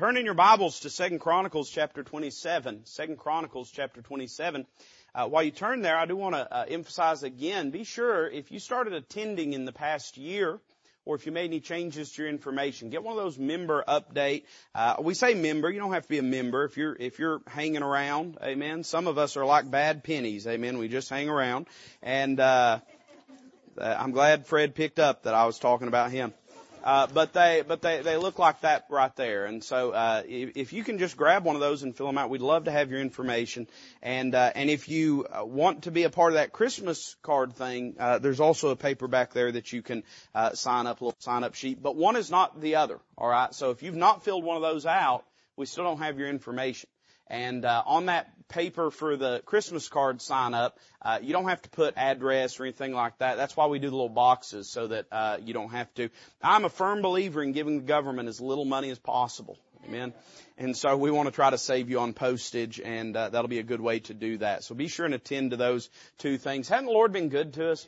Turn in your Bibles to Second Chronicles chapter 27. Second Chronicles chapter 27. Uh, while you turn there, I do want to uh, emphasize again, be sure if you started attending in the past year, or if you made any changes to your information, get one of those member update. Uh, we say member, you don't have to be a member if you're if you're hanging around. Amen. Some of us are like bad pennies. Amen. We just hang around, and uh, uh I'm glad Fred picked up that I was talking about him. Uh, but they, but they, they look like that right there. And so, uh, if, if you can just grab one of those and fill them out, we'd love to have your information. And, uh, and if you uh, want to be a part of that Christmas card thing, uh, there's also a paper back there that you can, uh, sign up, little sign up sheet. But one is not the other. Alright? So if you've not filled one of those out, we still don't have your information. And uh, on that paper for the Christmas card sign up, uh, you don't have to put address or anything like that. That's why we do the little boxes so that uh, you don't have to. I'm a firm believer in giving the government as little money as possible. Amen. And so we want to try to save you on postage, and uh, that'll be a good way to do that. So be sure and attend to those two things. Hasn't the Lord been good to us?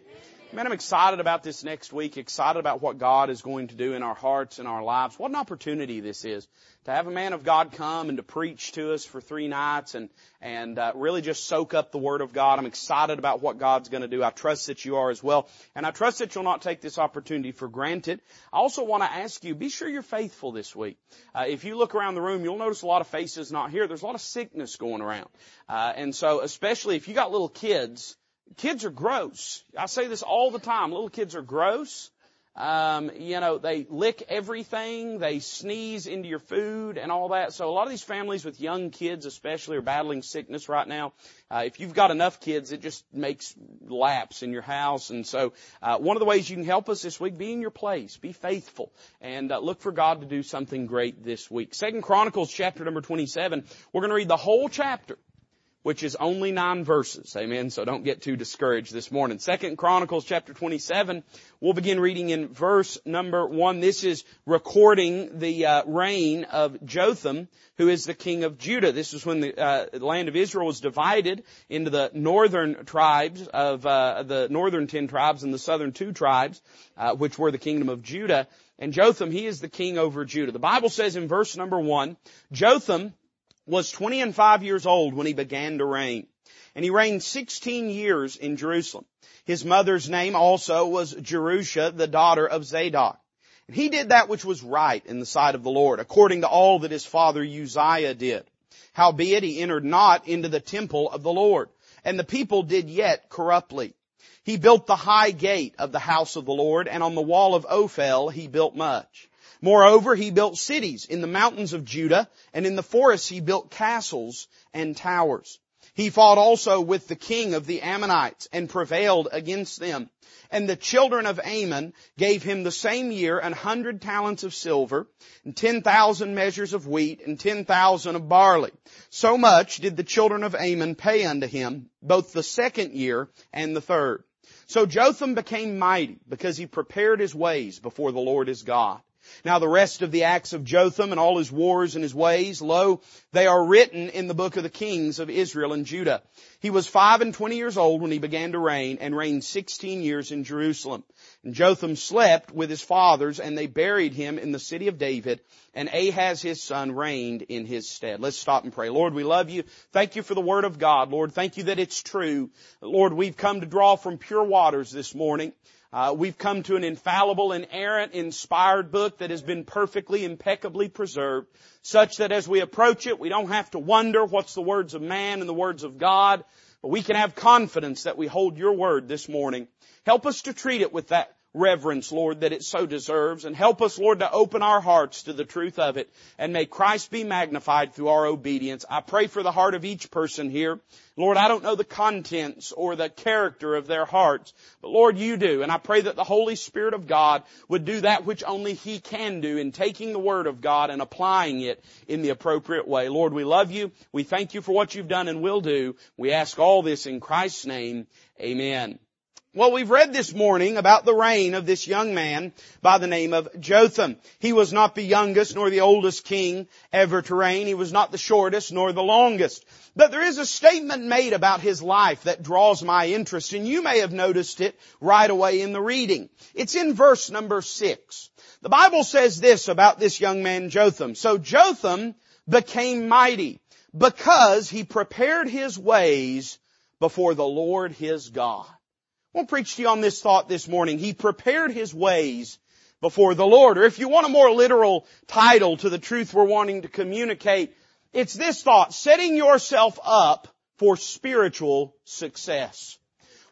Man, I'm excited about this next week, excited about what God is going to do in our hearts and our lives. What an opportunity this is to have a man of God come and to preach to us for three nights and, and uh, really just soak up the Word of God. I'm excited about what God's going to do. I trust that you are as well. And I trust that you'll not take this opportunity for granted. I also want to ask you, be sure you're faithful this week. Uh, if you look around the room, you'll notice a lot of faces not here. There's a lot of sickness going around. Uh, and so especially if you got little kids, kids are gross. I say this all the time. Little kids are gross. Um, you know, they lick everything, they sneeze into your food and all that. So a lot of these families with young kids especially are battling sickness right now. Uh, if you've got enough kids, it just makes laps in your house. And so, uh, one of the ways you can help us this week, be in your place, be faithful, and uh, look for God to do something great this week. Second Chronicles chapter number 27, we're going to read the whole chapter which is only nine verses. Amen. So don't get too discouraged this morning. Second Chronicles chapter 27. We'll begin reading in verse number one. This is recording the uh, reign of Jotham, who is the king of Judah. This is when the, uh, land of Israel was divided into the northern tribes of uh, the northern ten tribes and the southern two tribes, uh, which were the kingdom of Judah. And Jotham, he is the king over Judah. The Bible says in verse number one, Jotham was 20 and 5 years old when he began to reign. And he reigned 16 years in Jerusalem. His mother's name also was Jerusha, the daughter of Zadok. And he did that which was right in the sight of the Lord, according to all that his father Uzziah did. Howbeit he entered not into the temple of the Lord, and the people did yet corruptly. He built the high gate of the house of the Lord, and on the wall of Ophel he built much. Moreover, he built cities in the mountains of Judah, and in the forests he built castles and towers. He fought also with the king of the Ammonites and prevailed against them. And the children of Ammon gave him the same year an hundred talents of silver, and ten thousand measures of wheat, and ten thousand of barley. So much did the children of Ammon pay unto him, both the second year and the third. So Jotham became mighty because he prepared his ways before the Lord his God. Now the rest of the acts of Jotham and all his wars and his ways, lo, they are written in the book of the kings of Israel and Judah. He was five and twenty years old when he began to reign and reigned sixteen years in Jerusalem. And Jotham slept with his fathers and they buried him in the city of David and Ahaz his son reigned in his stead. Let's stop and pray. Lord, we love you. Thank you for the word of God. Lord, thank you that it's true. Lord, we've come to draw from pure waters this morning. Uh, we've come to an infallible, inerrant, inspired book that has been perfectly, impeccably preserved, such that as we approach it, we don't have to wonder what's the words of man and the words of God, but we can have confidence that we hold your word this morning. Help us to treat it with that reverence, Lord, that it so deserves. And help us, Lord, to open our hearts to the truth of it. And may Christ be magnified through our obedience. I pray for the heart of each person here. Lord, I don't know the contents or the character of their hearts, but Lord, you do. And I pray that the Holy Spirit of God would do that which only He can do in taking the Word of God and applying it in the appropriate way. Lord, we love you. We thank you for what you've done and will do. We ask all this in Christ's name. Amen. Well, we've read this morning about the reign of this young man by the name of Jotham. He was not the youngest nor the oldest king ever to reign. He was not the shortest nor the longest. But there is a statement made about his life that draws my interest, and you may have noticed it right away in the reading. It's in verse number six. The Bible says this about this young man Jotham. So Jotham became mighty because he prepared his ways before the Lord his God. I want to preach to you on this thought this morning. He prepared his ways before the Lord. Or if you want a more literal title to the truth we're wanting to communicate, it's this thought, setting yourself up for spiritual success.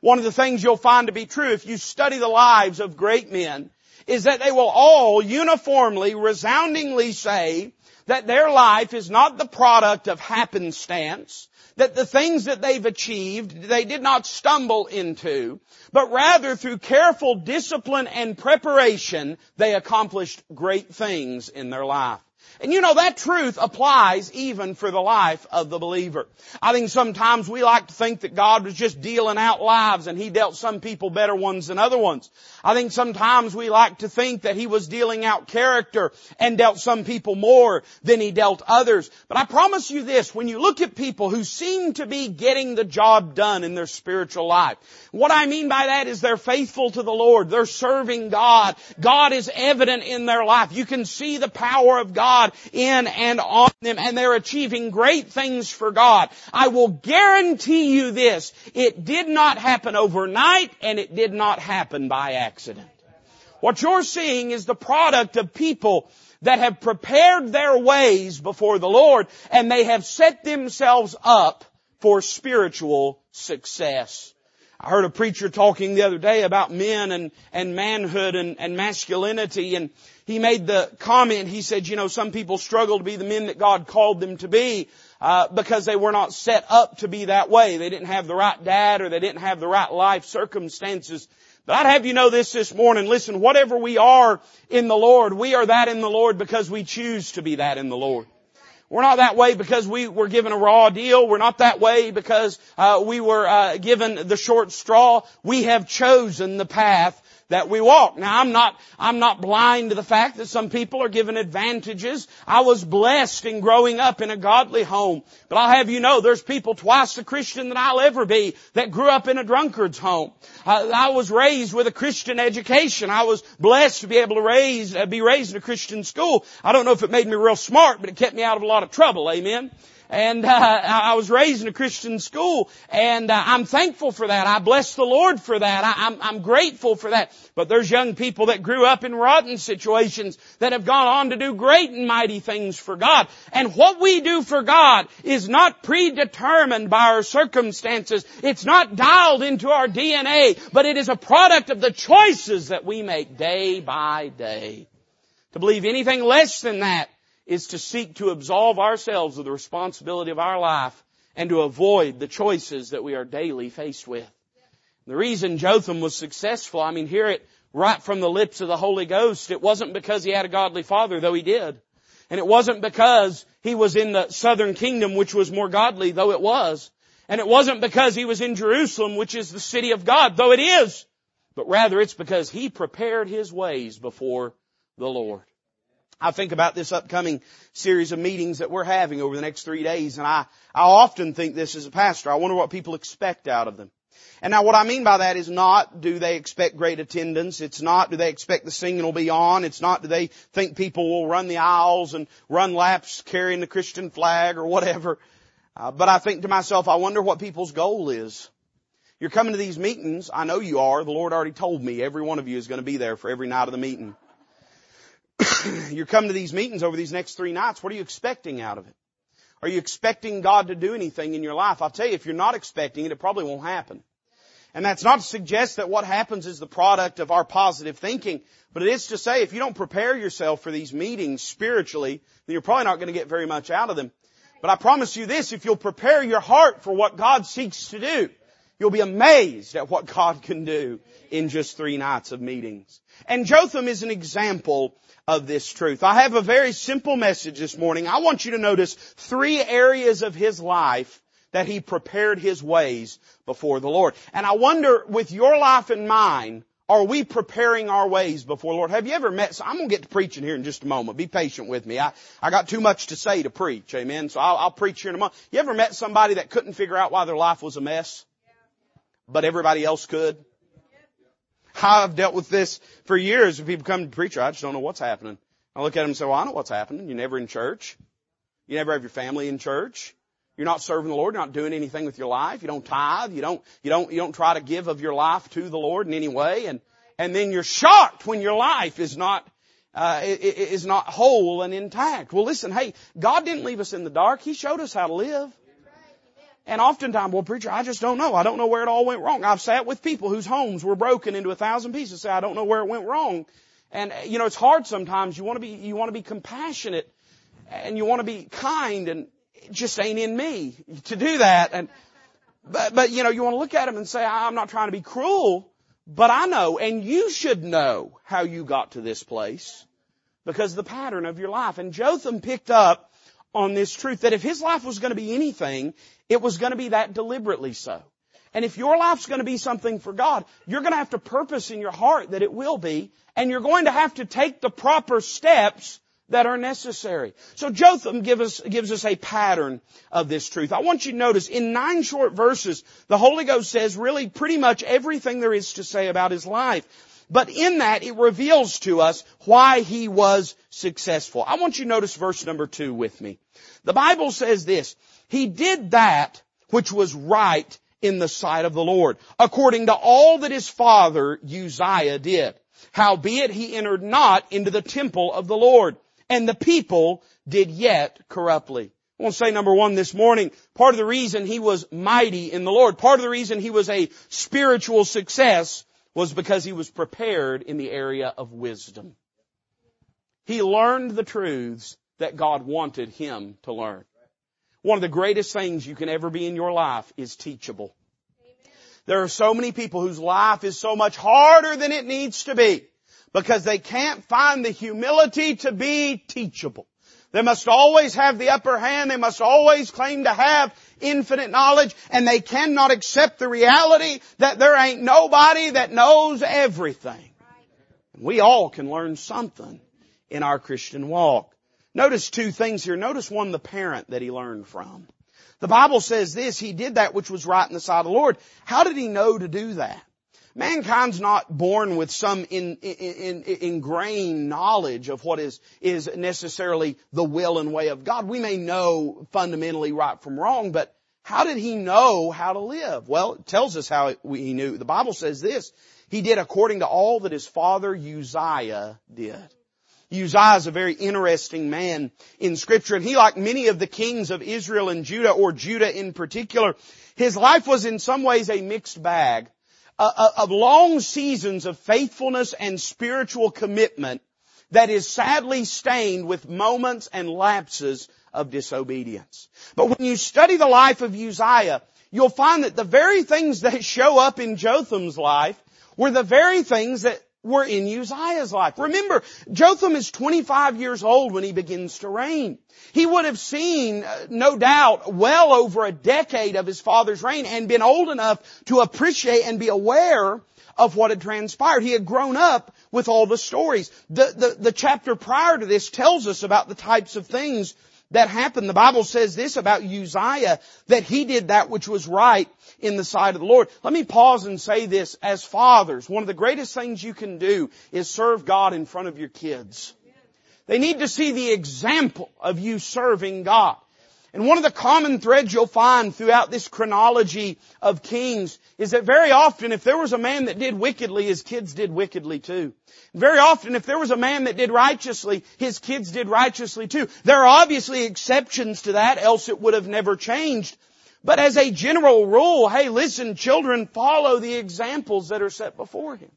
One of the things you'll find to be true if you study the lives of great men is that they will all uniformly, resoundingly say that their life is not the product of happenstance, that the things that they've achieved, they did not stumble into, but rather through careful discipline and preparation, they accomplished great things in their life. And you know, that truth applies even for the life of the believer. I think sometimes we like to think that God was just dealing out lives and He dealt some people better ones than other ones. I think sometimes we like to think that He was dealing out character and dealt some people more than He dealt others. But I promise you this, when you look at people who seem to be getting the job done in their spiritual life, what I mean by that is they're faithful to the Lord. They're serving God. God is evident in their life. You can see the power of God in and on them and they're achieving great things for God. I will guarantee you this, it did not happen overnight and it did not happen by accident. What you're seeing is the product of people that have prepared their ways before the Lord and they have set themselves up for spiritual success. I heard a preacher talking the other day about men and, and manhood and, and masculinity and he made the comment, he said, you know, some people struggle to be the men that God called them to be, uh, because they were not set up to be that way. They didn't have the right dad or they didn't have the right life circumstances. But I'd have you know this this morning. Listen, whatever we are in the Lord, we are that in the Lord because we choose to be that in the Lord. We're not that way because we were given a raw deal. We're not that way because uh, we were uh, given the short straw. We have chosen the path that we walk. Now I'm not, I'm not blind to the fact that some people are given advantages. I was blessed in growing up in a godly home. But I'll have you know there's people twice the Christian that I'll ever be that grew up in a drunkard's home. I, I was raised with a Christian education. I was blessed to be able to raise, uh, be raised in a Christian school. I don't know if it made me real smart, but it kept me out of a lot of trouble. Amen and uh, I was raised in a Christian school, and uh, I'm thankful for that. I bless the Lord for that. I, I'm, I'm grateful for that. But there's young people that grew up in rotten situations that have gone on to do great and mighty things for God. And what we do for God is not predetermined by our circumstances. It's not dialed into our DNA, but it is a product of the choices that we make day by day. To believe anything less than that is to seek to absolve ourselves of the responsibility of our life and to avoid the choices that we are daily faced with. The reason Jotham was successful, I mean, hear it right from the lips of the Holy Ghost. It wasn't because he had a godly father, though he did. And it wasn't because he was in the southern kingdom, which was more godly, though it was. And it wasn't because he was in Jerusalem, which is the city of God, though it is. But rather it's because he prepared his ways before the Lord. I think about this upcoming series of meetings that we're having over the next three days, and I, I often think this as a pastor. I wonder what people expect out of them. And now what I mean by that is not do they expect great attendance. It's not do they expect the singing will be on. It's not do they think people will run the aisles and run laps carrying the Christian flag or whatever. Uh, but I think to myself, I wonder what people's goal is. You're coming to these meetings. I know you are. The Lord already told me every one of you is going to be there for every night of the meeting. you're coming to these meetings over these next three nights. What are you expecting out of it? Are you expecting God to do anything in your life? I'll tell you, if you're not expecting it, it probably won't happen. And that's not to suggest that what happens is the product of our positive thinking, but it is to say if you don't prepare yourself for these meetings spiritually, then you're probably not going to get very much out of them. But I promise you this, if you'll prepare your heart for what God seeks to do, you'll be amazed at what God can do in just three nights of meetings. And Jotham is an example of this truth. I have a very simple message this morning. I want you to notice three areas of his life that he prepared his ways before the Lord. And I wonder, with your life in mind, are we preparing our ways before the Lord? Have you ever met, I'm going to get to preaching here in just a moment. Be patient with me. I, I got too much to say to preach. Amen. So I'll, I'll preach here in a moment. You ever met somebody that couldn't figure out why their life was a mess? But everybody else could? I've dealt with this for years. When people come to preacher, I just don't know what's happening. I look at them and say, well, I know what's happening. You're never in church. You never have your family in church. You're not serving the Lord. You're not doing anything with your life. You don't tithe. You don't, you don't, you don't try to give of your life to the Lord in any way. And, and then you're shocked when your life is not, uh, is not whole and intact. Well listen, hey, God didn't leave us in the dark. He showed us how to live. And oftentimes, well preacher, I just don't know. I don't know where it all went wrong. I've sat with people whose homes were broken into a thousand pieces say, I don't know where it went wrong. And, you know, it's hard sometimes. You want to be, you want to be compassionate and you want to be kind and it just ain't in me to do that. And, but, but, you know, you want to look at them and say, I'm not trying to be cruel, but I know, and you should know how you got to this place because the pattern of your life. And Jotham picked up on this truth that if his life was going to be anything, it was going to be that deliberately so. And if your life's going to be something for God, you're going to have to purpose in your heart that it will be, and you're going to have to take the proper steps that are necessary. So Jotham give us, gives us a pattern of this truth. I want you to notice in nine short verses, the Holy Ghost says really pretty much everything there is to say about his life. But in that, it reveals to us why he was successful. I want you to notice verse number two with me. The Bible says this, he did that which was right in the sight of the Lord, according to all that his father Uzziah did. Howbeit he entered not into the temple of the Lord, and the people did yet corruptly. I want to say number one this morning, part of the reason he was mighty in the Lord, part of the reason he was a spiritual success was because he was prepared in the area of wisdom. He learned the truths that God wanted him to learn. One of the greatest things you can ever be in your life is teachable. There are so many people whose life is so much harder than it needs to be because they can't find the humility to be teachable. They must always have the upper hand. They must always claim to have infinite knowledge and they cannot accept the reality that there ain't nobody that knows everything. We all can learn something in our Christian walk. Notice two things here. Notice one, the parent that he learned from. The Bible says this, he did that which was right in the sight of the Lord. How did he know to do that? Mankind's not born with some in, in, in, ingrained knowledge of what is, is necessarily the will and way of God. We may know fundamentally right from wrong, but how did he know how to live? Well, it tells us how he knew. The Bible says this, he did according to all that his father Uzziah did. Uzziah is a very interesting man in scripture and he like many of the kings of Israel and Judah or Judah in particular, his life was in some ways a mixed bag of long seasons of faithfulness and spiritual commitment that is sadly stained with moments and lapses of disobedience. But when you study the life of Uzziah, you'll find that the very things that show up in Jotham's life were the very things that were in Uzziah's life. Remember, Jotham is 25 years old when he begins to reign. He would have seen, uh, no doubt, well over a decade of his father's reign and been old enough to appreciate and be aware of what had transpired. He had grown up with all the stories. The, the, the chapter prior to this tells us about the types of things that happened. The Bible says this about Uzziah, that he did that which was right in the sight of the Lord. Let me pause and say this. As fathers, one of the greatest things you can do is serve God in front of your kids. They need to see the example of you serving God. And one of the common threads you'll find throughout this chronology of kings is that very often if there was a man that did wickedly, his kids did wickedly too. Very often if there was a man that did righteously, his kids did righteously too. There are obviously exceptions to that, else it would have never changed. But as a general rule, hey listen, children follow the examples that are set before him.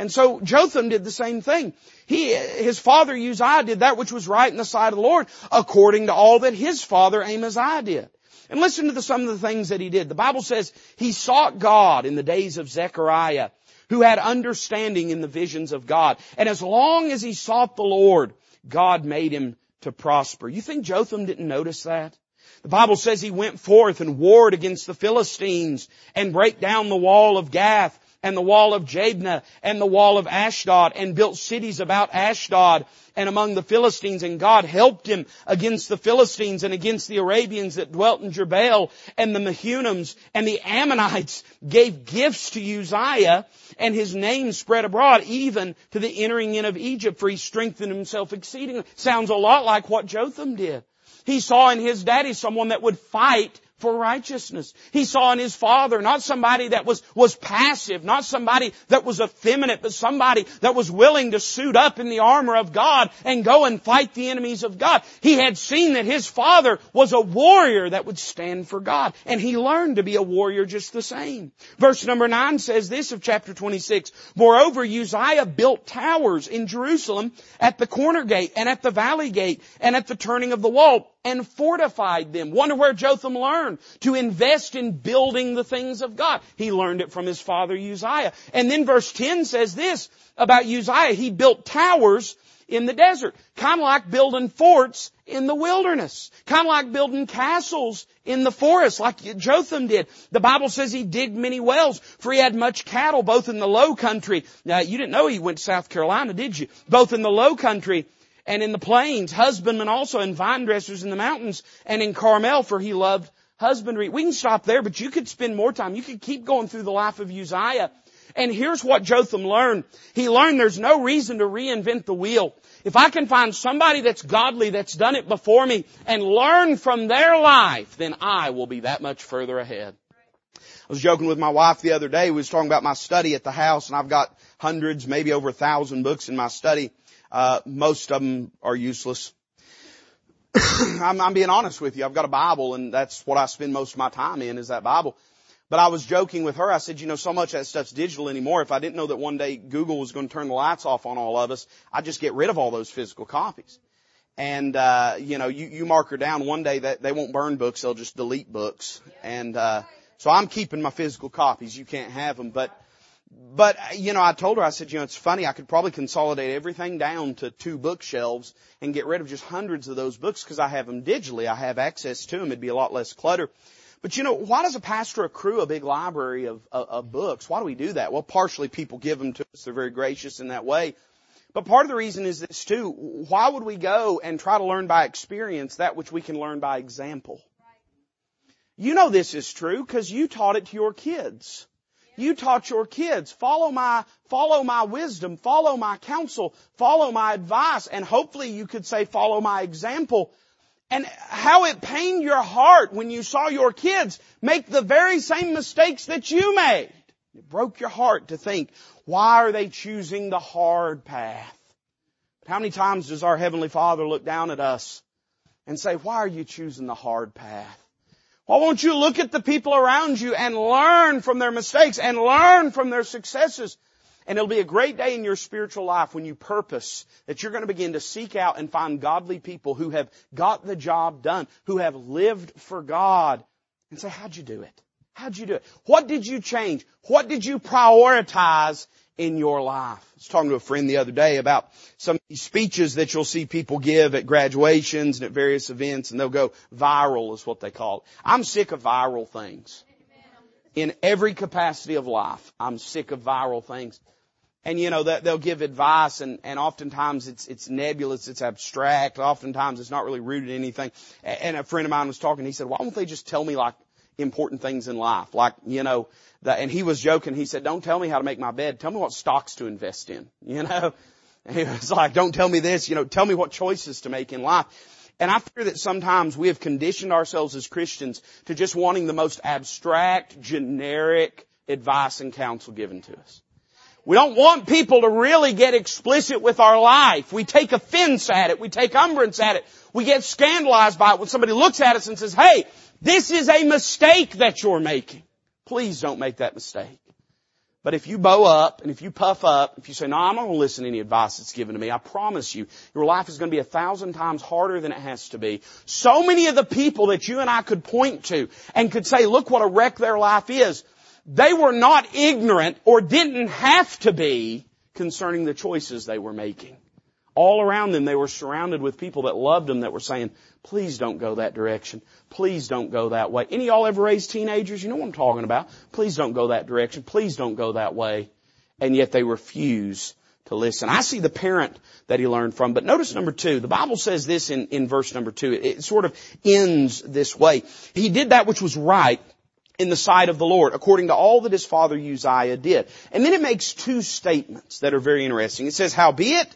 And so Jotham did the same thing. He, his father Uzziah did that which was right in the sight of the Lord, according to all that his father Amaziah did. And listen to the, some of the things that he did. The Bible says he sought God in the days of Zechariah, who had understanding in the visions of God. And as long as he sought the Lord, God made him to prosper. You think Jotham didn't notice that? The Bible says he went forth and warred against the Philistines and break down the wall of Gath and the wall of Jabneh and the wall of Ashdod and built cities about Ashdod and among the Philistines and God helped him against the Philistines and against the Arabians that dwelt in Gurbaal and the Mehunims and the Ammonites gave gifts to Uzziah and his name spread abroad even to the entering in of Egypt for he strengthened himself exceedingly. Sounds a lot like what Jotham did. He saw in his daddy someone that would fight for righteousness. He saw in his father not somebody that was, was passive, not somebody that was effeminate, but somebody that was willing to suit up in the armor of God and go and fight the enemies of God. He had seen that his father was a warrior that would stand for God, and he learned to be a warrior just the same. Verse number 9 says this of chapter 26, Moreover, Uzziah built towers in Jerusalem at the corner gate and at the valley gate and at the turning of the wall and fortified them. Wonder where Jotham learned to invest in building the things of God. He learned it from his father Uzziah. And then verse 10 says this about Uzziah. He built towers in the desert. Kind of like building forts in the wilderness. Kind of like building castles in the forest like Jotham did. The Bible says he digged many wells for he had much cattle both in the low country. Now you didn't know he went to South Carolina, did you? Both in the low country and in the plains, husbandmen also, and vine dressers in the mountains, and in Carmel, for he loved husbandry. We can stop there, but you could spend more time. You could keep going through the life of Uzziah. And here's what Jotham learned. He learned there's no reason to reinvent the wheel. If I can find somebody that's godly that's done it before me and learn from their life, then I will be that much further ahead. I was joking with my wife the other day. We was talking about my study at the house and I've got hundreds, maybe over a thousand books in my study. Uh, most of them are useless. I'm, I'm being honest with you. I've got a Bible and that's what I spend most of my time in is that Bible. But I was joking with her. I said, you know, so much of that stuff's digital anymore. If I didn't know that one day Google was going to turn the lights off on all of us, I'd just get rid of all those physical copies. And, uh, you know, you, you mark her down one day that they won't burn books. They'll just delete books. And, uh, so I'm keeping my physical copies. You can't have them. But, but, you know, I told her, I said, you know, it's funny, I could probably consolidate everything down to two bookshelves and get rid of just hundreds of those books because I have them digitally. I have access to them. It'd be a lot less clutter. But you know, why does a pastor accrue a big library of, of, of books? Why do we do that? Well, partially people give them to us. They're very gracious in that way. But part of the reason is this too. Why would we go and try to learn by experience that which we can learn by example? You know this is true because you taught it to your kids. You taught your kids, follow my, follow my wisdom, follow my counsel, follow my advice, and hopefully you could say follow my example. And how it pained your heart when you saw your kids make the very same mistakes that you made. It broke your heart to think, why are they choosing the hard path? How many times does our Heavenly Father look down at us and say, why are you choosing the hard path? Why won't you look at the people around you and learn from their mistakes and learn from their successes? And it'll be a great day in your spiritual life when you purpose that you're going to begin to seek out and find godly people who have got the job done, who have lived for God, and say, how'd you do it? How'd you do it? What did you change? What did you prioritize in your life. I was talking to a friend the other day about some speeches that you'll see people give at graduations and at various events and they'll go viral is what they call it. I'm sick of viral things. In every capacity of life, I'm sick of viral things. And you know, they'll give advice and, and oftentimes it's, it's nebulous, it's abstract, oftentimes it's not really rooted in anything. And a friend of mine was talking, he said, why don't they just tell me like important things in life? Like, you know, that, and he was joking. He said, don't tell me how to make my bed. Tell me what stocks to invest in. You know? And he was like, don't tell me this, you know, tell me what choices to make in life. And I fear that sometimes we have conditioned ourselves as Christians to just wanting the most abstract, generic advice and counsel given to us. We don't want people to really get explicit with our life. We take offense at it. We take umbrance at it. We get scandalized by it when somebody looks at us and says, hey, this is a mistake that you're making. Please don't make that mistake. But if you bow up and if you puff up, if you say, no, I'm not going to listen to any advice that's given to me, I promise you, your life is going to be a thousand times harder than it has to be. So many of the people that you and I could point to and could say, look what a wreck their life is, they were not ignorant or didn't have to be concerning the choices they were making. All around them, they were surrounded with people that loved them that were saying, please don't go that direction. Please don't go that way. Any y'all ever raised teenagers? You know what I'm talking about. Please don't go that direction. Please don't go that way. And yet they refuse to listen. I see the parent that he learned from. But notice number two, the Bible says this in, in verse number two. It, it sort of ends this way. He did that which was right in the sight of the Lord, according to all that his father Uzziah did. And then it makes two statements that are very interesting. It says, howbeit,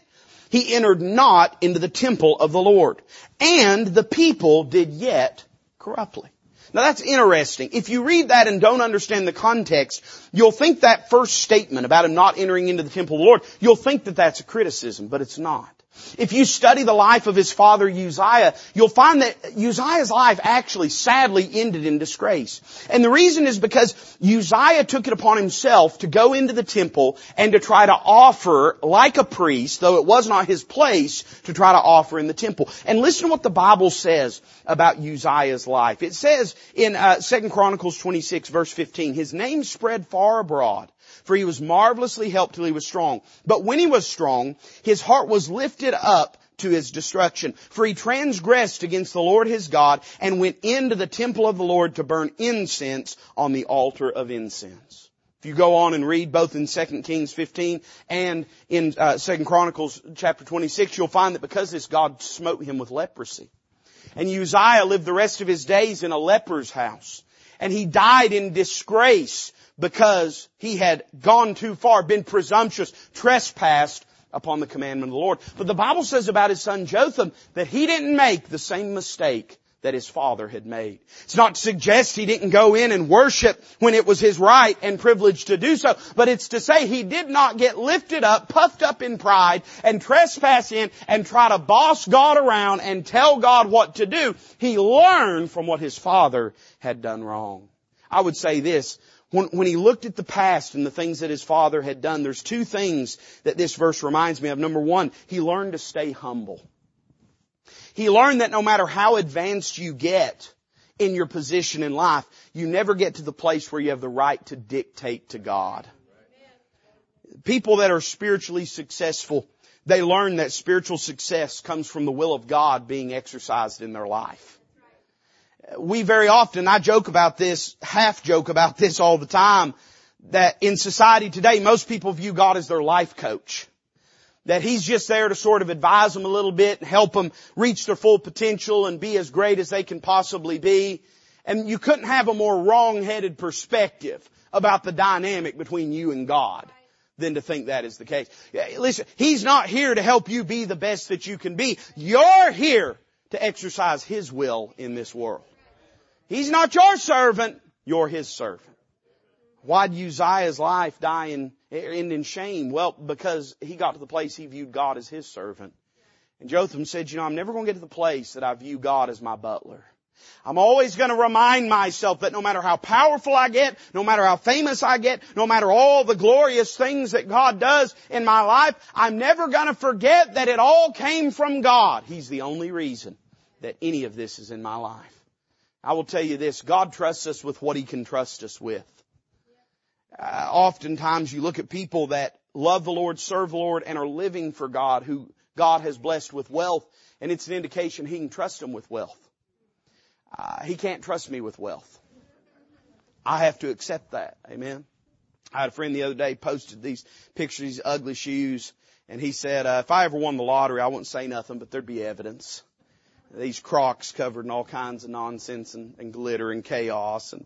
he entered not into the temple of the Lord, and the people did yet corruptly. Now that's interesting. If you read that and don't understand the context, you'll think that first statement about him not entering into the temple of the Lord, you'll think that that's a criticism, but it's not. If you study the life of his father Uzziah, you'll find that Uzziah's life actually sadly ended in disgrace. And the reason is because Uzziah took it upon himself to go into the temple and to try to offer, like a priest, though it was not his place, to try to offer in the temple. And listen to what the Bible says about Uzziah's life. It says in uh, 2 Chronicles 26 verse 15, his name spread far abroad for he was marvelously helped till he was strong. But when he was strong, his heart was lifted up to his destruction. For he transgressed against the Lord his God and went into the temple of the Lord to burn incense on the altar of incense. If you go on and read both in 2 Kings 15 and in uh, 2 Chronicles chapter 26, you'll find that because this God smote him with leprosy. And Uzziah lived the rest of his days in a leper's house. And he died in disgrace because he had gone too far, been presumptuous, trespassed upon the commandment of the Lord. But the Bible says about his son Jotham that he didn't make the same mistake that his father had made. It's not to suggest he didn't go in and worship when it was his right and privilege to do so, but it's to say he did not get lifted up, puffed up in pride, and trespass in and try to boss God around and tell God what to do. He learned from what his father had done wrong. I would say this, when, when he looked at the past and the things that his father had done, there's two things that this verse reminds me of. Number one, he learned to stay humble. He learned that no matter how advanced you get in your position in life, you never get to the place where you have the right to dictate to God. People that are spiritually successful, they learn that spiritual success comes from the will of God being exercised in their life we very often, I joke about this, half joke about this all the time, that in society today, most people view God as their life coach. That He's just there to sort of advise them a little bit and help them reach their full potential and be as great as they can possibly be. And you couldn't have a more wrong-headed perspective about the dynamic between you and God than to think that is the case. Listen, He's not here to help you be the best that you can be. You're here to exercise His will in this world. He's not your servant, you're his servant. Why did Uzziah's life die in, end in shame? Well, because he got to the place he viewed God as his servant. And Jotham said, you know, I'm never going to get to the place that I view God as my butler. I'm always going to remind myself that no matter how powerful I get, no matter how famous I get, no matter all the glorious things that God does in my life, I'm never going to forget that it all came from God. He's the only reason that any of this is in my life. I will tell you this, God trusts us with what He can trust us with. Uh, oftentimes you look at people that love the Lord, serve the Lord, and are living for God, who God has blessed with wealth, and it's an indication He can trust them with wealth. Uh, he can't trust me with wealth. I have to accept that. Amen. I had a friend the other day posted these pictures, these ugly shoes, and he said, uh, if I ever won the lottery, I wouldn't say nothing, but there'd be evidence these crocs covered in all kinds of nonsense and, and glitter and chaos and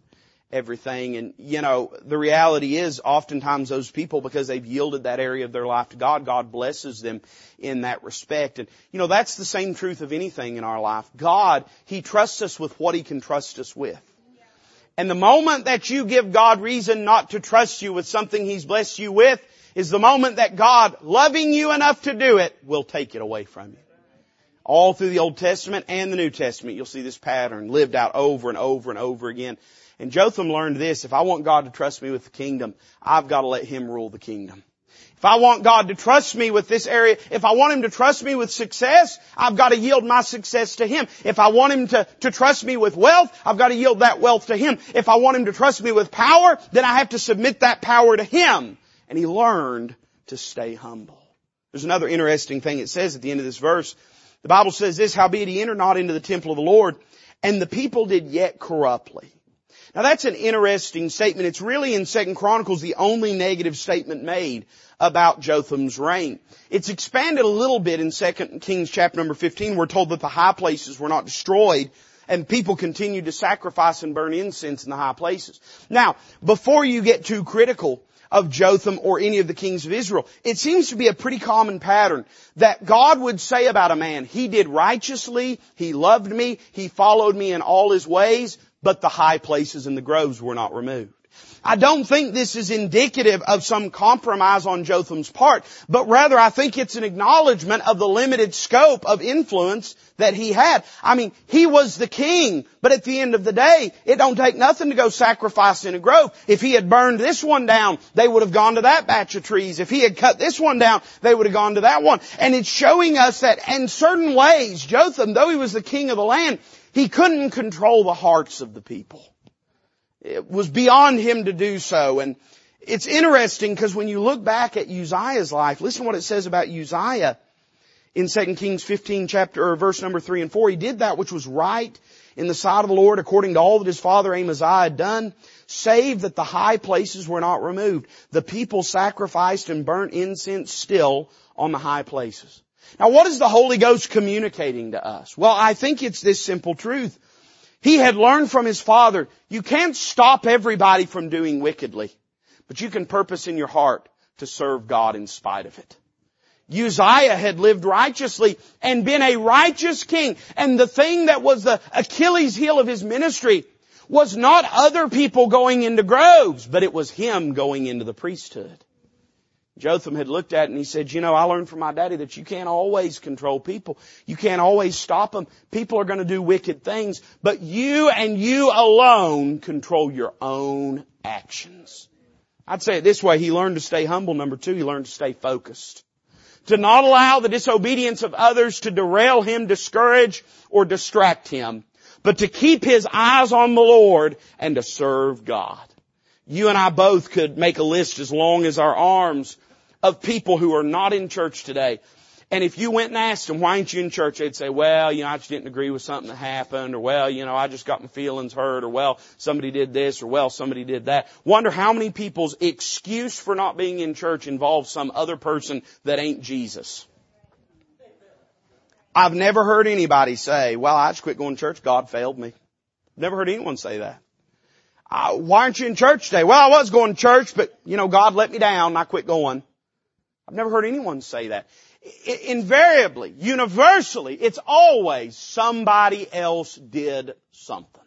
everything. And, you know, the reality is oftentimes those people, because they've yielded that area of their life to God, God blesses them in that respect. And, you know, that's the same truth of anything in our life. God, He trusts us with what He can trust us with. And the moment that you give God reason not to trust you with something He's blessed you with is the moment that God, loving you enough to do it, will take it away from you. All through the Old Testament and the New Testament, you'll see this pattern lived out over and over and over again. And Jotham learned this, if I want God to trust me with the kingdom, I've got to let Him rule the kingdom. If I want God to trust me with this area, if I want Him to trust me with success, I've got to yield my success to Him. If I want Him to, to trust me with wealth, I've got to yield that wealth to Him. If I want Him to trust me with power, then I have to submit that power to Him. And he learned to stay humble. There's another interesting thing it says at the end of this verse. The Bible says this, howbeit he entered not into the temple of the Lord, and the people did yet corruptly. Now that's an interesting statement. It's really in Second Chronicles the only negative statement made about Jotham's reign. It's expanded a little bit in Second Kings chapter number 15. We're told that the high places were not destroyed and people continued to sacrifice and burn incense in the high places. Now, before you get too critical of Jotham or any of the kings of Israel, it seems to be a pretty common pattern that God would say about a man, he did righteously, he loved me, he followed me in all his ways, but the high places and the groves were not removed. I don't think this is indicative of some compromise on Jotham's part, but rather I think it's an acknowledgement of the limited scope of influence that he had. I mean, he was the king, but at the end of the day, it don't take nothing to go sacrifice in a grove. If he had burned this one down, they would have gone to that batch of trees. If he had cut this one down, they would have gone to that one. And it's showing us that in certain ways, Jotham, though he was the king of the land, he couldn't control the hearts of the people. It was beyond him to do so. And it's interesting because when you look back at Uzziah's life, listen to what it says about Uzziah in 2 Kings 15 chapter, or verse number 3 and 4. He did that which was right in the sight of the Lord according to all that his father Amaziah had done, save that the high places were not removed. The people sacrificed and burnt incense still on the high places. Now what is the Holy Ghost communicating to us? Well, I think it's this simple truth. He had learned from his father, you can't stop everybody from doing wickedly, but you can purpose in your heart to serve God in spite of it. Uzziah had lived righteously and been a righteous king. And the thing that was the Achilles heel of his ministry was not other people going into groves, but it was him going into the priesthood. Jotham had looked at it and he said, you know, I learned from my daddy that you can't always control people. You can't always stop them. People are going to do wicked things, but you and you alone control your own actions. I'd say it this way. He learned to stay humble. Number two, he learned to stay focused. To not allow the disobedience of others to derail him, discourage, or distract him, but to keep his eyes on the Lord and to serve God. You and I both could make a list as long as our arms of people who are not in church today. And if you went and asked them, why ain't you in church? They'd say, well, you know, I just didn't agree with something that happened, or well, you know, I just got my feelings hurt, or well, somebody did this, or well, somebody did that. Wonder how many people's excuse for not being in church involves some other person that ain't Jesus. I've never heard anybody say, well, I just quit going to church, God failed me. Never heard anyone say that. Uh, why aren't you in church today? Well, I was going to church, but you know, God let me down and I quit going. I've never heard anyone say that. I, invariably, universally, it's always somebody else did something.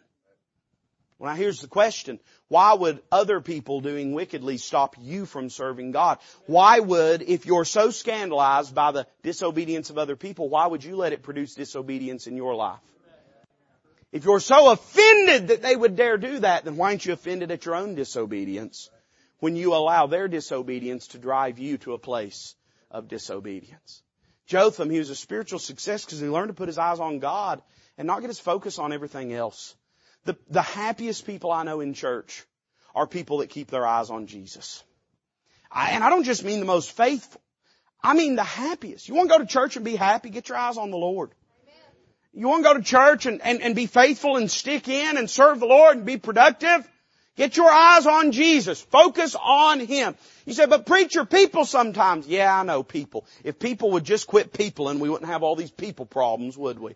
Well now here's the question. Why would other people doing wickedly stop you from serving God? Why would, if you're so scandalized by the disobedience of other people, why would you let it produce disobedience in your life? If you're so offended that they would dare do that, then why aren't you offended at your own disobedience? When you allow their disobedience to drive you to a place of disobedience. Jotham, he was a spiritual success because he learned to put his eyes on God and not get his focus on everything else. The, the happiest people I know in church are people that keep their eyes on Jesus. I, and I don't just mean the most faithful. I mean the happiest. You want to go to church and be happy? Get your eyes on the Lord. You want to go to church and, and, and be faithful and stick in and serve the Lord and be productive? Get your eyes on Jesus. Focus on Him. You say, but preacher, people sometimes. Yeah, I know people. If people would just quit people and we wouldn't have all these people problems, would we?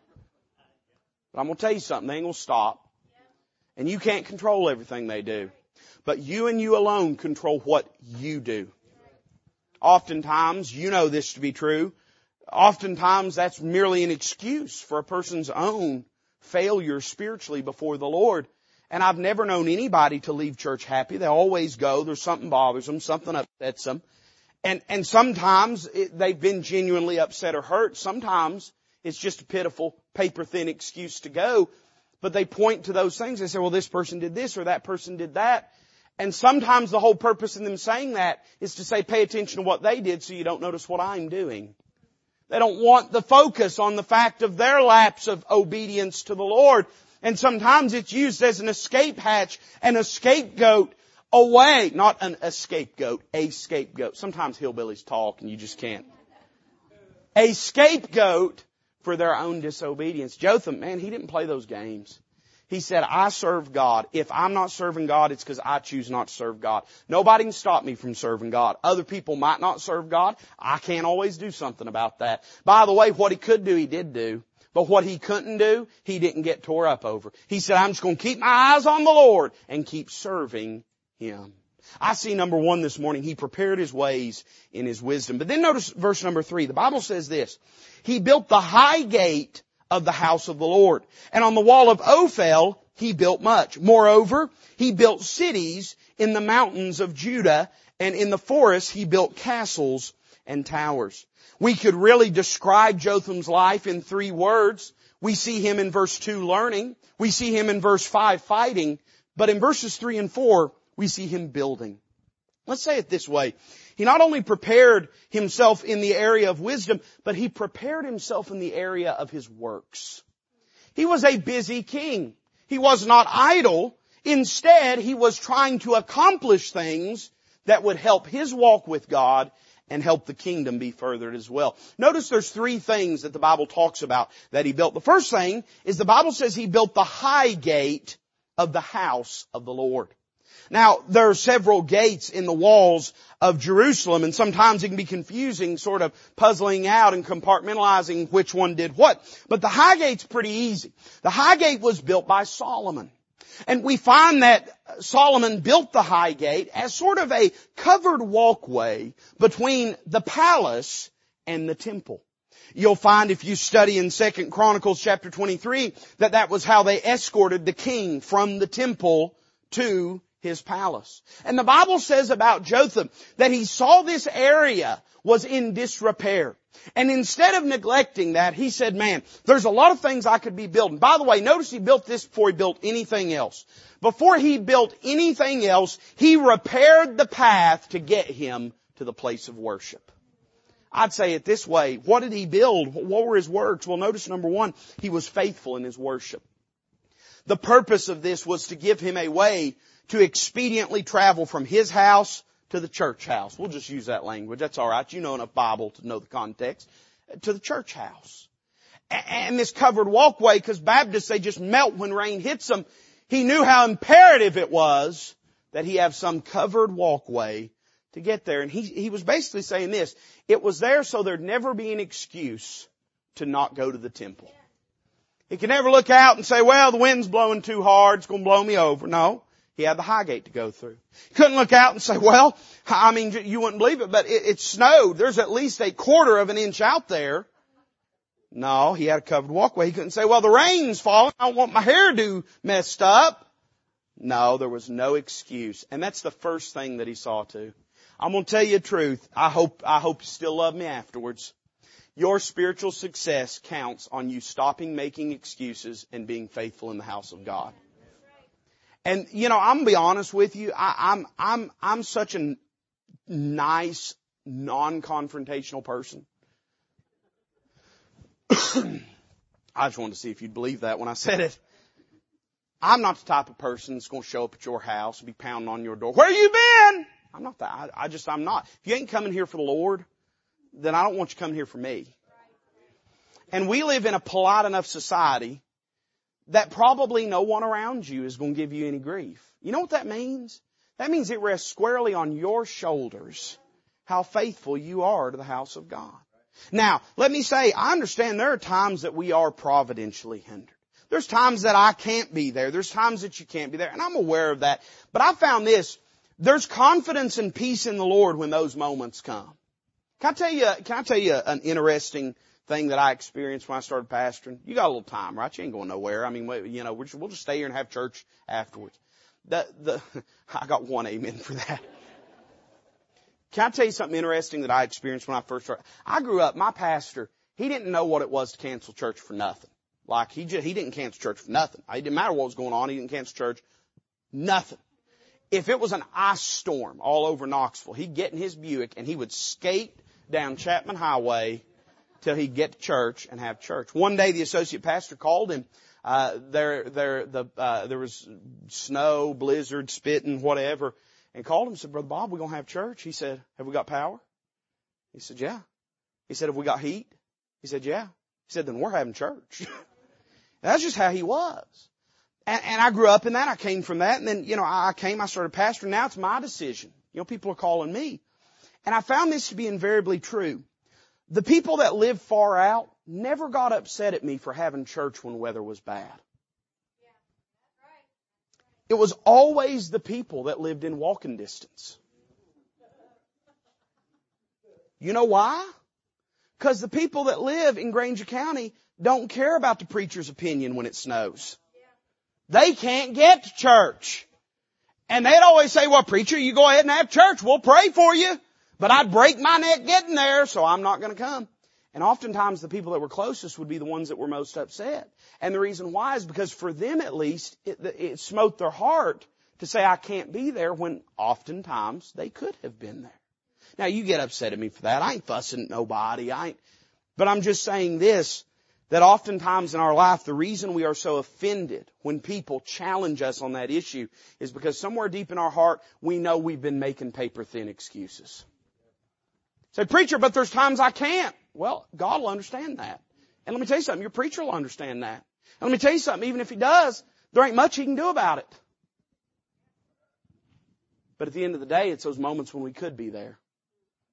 But I'm going to tell you something. They ain't going to stop. And you can't control everything they do. But you and you alone control what you do. Oftentimes, you know this to be true. Oftentimes, that's merely an excuse for a person's own failure spiritually before the Lord. And I've never known anybody to leave church happy. They always go. There's something bothers them. Something upsets them. And, and sometimes it, they've been genuinely upset or hurt. Sometimes it's just a pitiful, paper thin excuse to go. But they point to those things. They say, well, this person did this or that person did that. And sometimes the whole purpose in them saying that is to say, pay attention to what they did so you don't notice what I'm doing. They don't want the focus on the fact of their lapse of obedience to the Lord. And sometimes it's used as an escape hatch and a scapegoat away. Not an escape goat, a scapegoat. Sometimes hillbillies talk and you just can't. A scapegoat for their own disobedience. Jotham, man, he didn't play those games. He said, I serve God. If I'm not serving God, it's because I choose not to serve God. Nobody can stop me from serving God. Other people might not serve God. I can't always do something about that. By the way, what he could do, he did do. But what he couldn't do, he didn't get tore up over. He said, I'm just going to keep my eyes on the Lord and keep serving Him. I see number one this morning, he prepared his ways in his wisdom. But then notice verse number three. The Bible says this, he built the high gate of the house of the Lord. And on the wall of Ophel, he built much. Moreover, he built cities in the mountains of Judah, and in the forests he built castles and towers. We could really describe Jotham's life in three words. We see him in verse 2 learning. We see him in verse 5 fighting. But in verses 3 and 4, we see him building. Let's say it this way. He not only prepared himself in the area of wisdom, but he prepared himself in the area of his works. He was a busy king. He was not idle. Instead, he was trying to accomplish things that would help his walk with God and help the kingdom be furthered as well. Notice there's three things that the Bible talks about that he built. The first thing is the Bible says he built the high gate of the house of the Lord. Now, there are several gates in the walls of Jerusalem and sometimes it can be confusing, sort of puzzling out and compartmentalizing which one did what. But the high gate's pretty easy. The high gate was built by Solomon. And we find that Solomon built the high gate as sort of a covered walkway between the palace and the temple. You'll find if you study in 2nd Chronicles chapter 23 that that was how they escorted the king from the temple to his palace. And the Bible says about Jotham that he saw this area was in disrepair. And instead of neglecting that, he said, man, there's a lot of things I could be building. By the way, notice he built this before he built anything else. Before he built anything else, he repaired the path to get him to the place of worship. I'd say it this way. What did he build? What were his works? Well, notice number one, he was faithful in his worship. The purpose of this was to give him a way to expediently travel from his house to the church house. We'll just use that language. That's alright. You know enough Bible to know the context. To the church house. And this covered walkway, because Baptists, they just melt when rain hits them. He knew how imperative it was that he have some covered walkway to get there. And he, he was basically saying this. It was there so there'd never be an excuse to not go to the temple. He could never look out and say, well, the wind's blowing too hard, it's going to blow me over. No. He had the high gate to go through. He couldn't look out and say, well, I mean, you wouldn't believe it, but it, it snowed. There's at least a quarter of an inch out there. No, he had a covered walkway. He couldn't say, well, the rain's falling. I don't want my hairdo messed up. No, there was no excuse. And that's the first thing that he saw too. I'm going to tell you the truth. I hope, I hope you still love me afterwards. Your spiritual success counts on you stopping making excuses and being faithful in the house of God. And you know, I'm gonna be honest with you. I, I'm I'm I'm such a nice, non-confrontational person. I just wanted to see if you'd believe that when I said it. I'm not the type of person that's going to show up at your house and be pounding on your door. Where you been? I'm not that. I, I just, I'm not. If you ain't coming here for the Lord, then I don't want you coming here for me. And we live in a polite enough society that probably no one around you is going to give you any grief. You know what that means? That means it rests squarely on your shoulders how faithful you are to the house of God. Now, let me say, I understand there are times that we are providentially hindered. There's times that I can't be there. There's times that you can't be there. And I'm aware of that. But I found this. There's confidence and peace in the Lord when those moments come. Can I tell you, can I tell you an interesting thing that I experienced when I started pastoring. You got a little time, right? You ain't going nowhere. I mean, you know, we'll just stay here and have church afterwards. The, the, I got one amen for that. Can I tell you something interesting that I experienced when I first started? I grew up, my pastor, he didn't know what it was to cancel church for nothing. Like he just, he didn't cancel church for nothing. It didn't matter what was going on. He didn't cancel church. Nothing. If it was an ice storm all over Knoxville, he'd get in his Buick and he would skate down Chapman Highway till he'd get to church and have church. One day the associate pastor called him. Uh, there, there, the, uh, there was snow, blizzard, spitting, whatever, and called him and said, Brother Bob, we gonna have church? He said, Have we got power? He said, Yeah. He said, Have we got heat? He said, yeah. He said, then we're having church. that's just how he was. And, and I grew up in that. I came from that. And then, you know, I came, I started pastoring. Now it's my decision. You know, people are calling me. And I found this to be invariably true. The people that live far out never got upset at me for having church when weather was bad. It was always the people that lived in walking distance. You know why? Because the people that live in Grainger County don't care about the preacher's opinion when it snows. They can't get to church. And they'd always say, well preacher, you go ahead and have church. We'll pray for you. But I'd break my neck getting there, so I'm not going to come. And oftentimes the people that were closest would be the ones that were most upset. And the reason why is because for them at least, it, it smote their heart to say I can't be there when oftentimes they could have been there. Now you get upset at me for that. I ain't fussing at nobody. I ain't, but I'm just saying this, that oftentimes in our life, the reason we are so offended when people challenge us on that issue is because somewhere deep in our heart, we know we've been making paper thin excuses. Say, preacher, but there's times I can't. Well, God will understand that. And let me tell you something, your preacher will understand that. And let me tell you something, even if he does, there ain't much he can do about it. But at the end of the day, it's those moments when we could be there.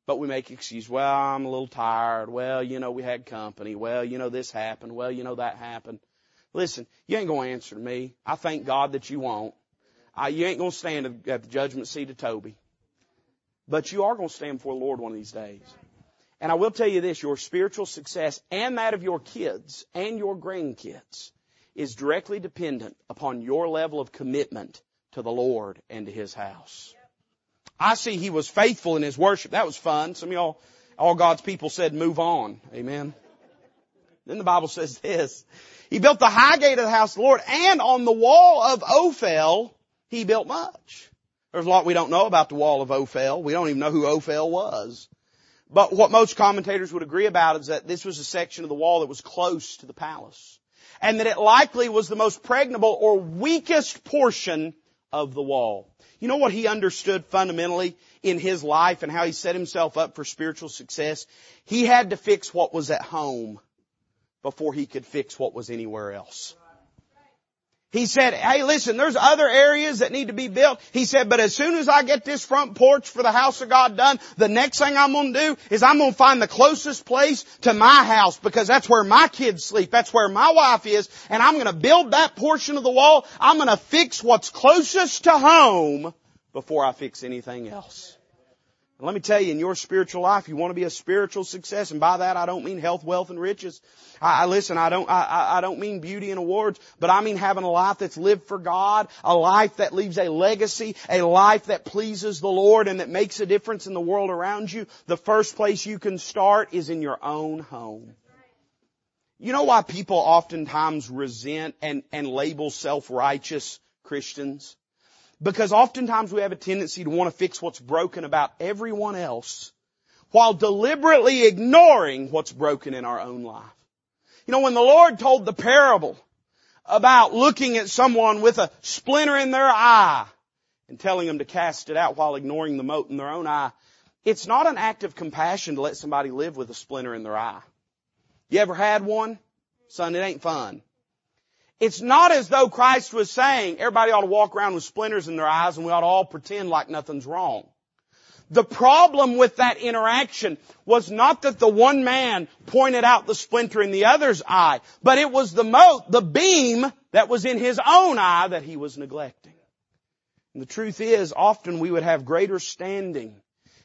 But we make excuses. Well, I'm a little tired. Well, you know, we had company. Well, you know, this happened. Well, you know, that happened. Listen, you ain't going to answer me. I thank God that you won't. I, you ain't going to stand at the judgment seat of Toby. But you are going to stand before the Lord one of these days. And I will tell you this, your spiritual success and that of your kids and your grandkids is directly dependent upon your level of commitment to the Lord and to His house. I see he was faithful in his worship. That was fun. Some of y'all, all God's people said move on. Amen. Then the Bible says this. He built the high gate of the house of the Lord and on the wall of Ophel he built much. There's a lot we don't know about the wall of Ophel. We don't even know who Ophel was. But what most commentators would agree about is that this was a section of the wall that was close to the palace. And that it likely was the most pregnable or weakest portion of the wall. You know what he understood fundamentally in his life and how he set himself up for spiritual success? He had to fix what was at home before he could fix what was anywhere else. He said, hey listen, there's other areas that need to be built. He said, but as soon as I get this front porch for the house of God done, the next thing I'm gonna do is I'm gonna find the closest place to my house because that's where my kids sleep. That's where my wife is. And I'm gonna build that portion of the wall. I'm gonna fix what's closest to home before I fix anything else. Let me tell you, in your spiritual life, you want to be a spiritual success, and by that I don't mean health, wealth, and riches. I, I listen, I don't, I, I don't mean beauty and awards, but I mean having a life that's lived for God, a life that leaves a legacy, a life that pleases the Lord and that makes a difference in the world around you. The first place you can start is in your own home. You know why people oftentimes resent and, and label self-righteous Christians? Because oftentimes we have a tendency to want to fix what's broken about everyone else while deliberately ignoring what's broken in our own life. You know, when the Lord told the parable about looking at someone with a splinter in their eye and telling them to cast it out while ignoring the mote in their own eye, it's not an act of compassion to let somebody live with a splinter in their eye. You ever had one? Son, it ain't fun. It's not as though Christ was saying everybody ought to walk around with splinters in their eyes and we ought to all pretend like nothing's wrong. The problem with that interaction was not that the one man pointed out the splinter in the other's eye, but it was the mote, the beam that was in his own eye that he was neglecting. And the truth is, often we would have greater standing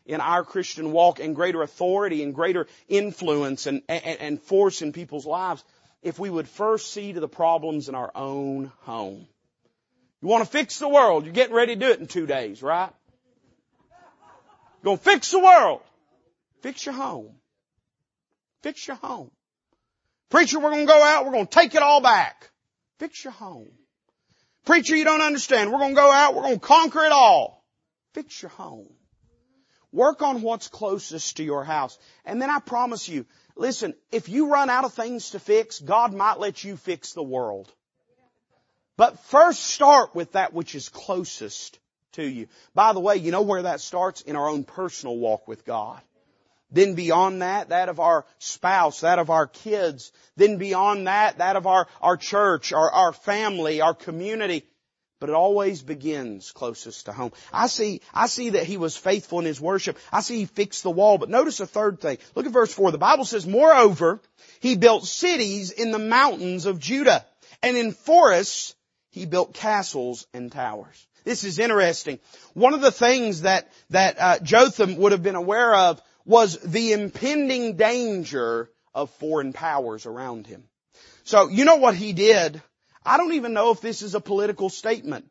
in our Christian walk and greater authority and greater influence and, and, and force in people's lives if we would first see to the problems in our own home. You want to fix the world. You're getting ready to do it in two days, right? You're going to fix the world. Fix your home. Fix your home. Preacher, we're going to go out. We're going to take it all back. Fix your home. Preacher, you don't understand. We're going to go out. We're going to conquer it all. Fix your home. Work on what's closest to your house. And then I promise you, Listen, if you run out of things to fix, God might let you fix the world. But first start with that which is closest to you. By the way, you know where that starts? In our own personal walk with God. Then beyond that, that of our spouse, that of our kids. Then beyond that, that of our, our church, our, our family, our community. But it always begins closest to home. I see, I see that he was faithful in his worship. I see he fixed the wall. But notice a third thing. Look at verse 4. The Bible says, Moreover, he built cities in the mountains of Judah. And in forests, he built castles and towers. This is interesting. One of the things that, that uh, Jotham would have been aware of was the impending danger of foreign powers around him. So, you know what he did? I don't even know if this is a political statement.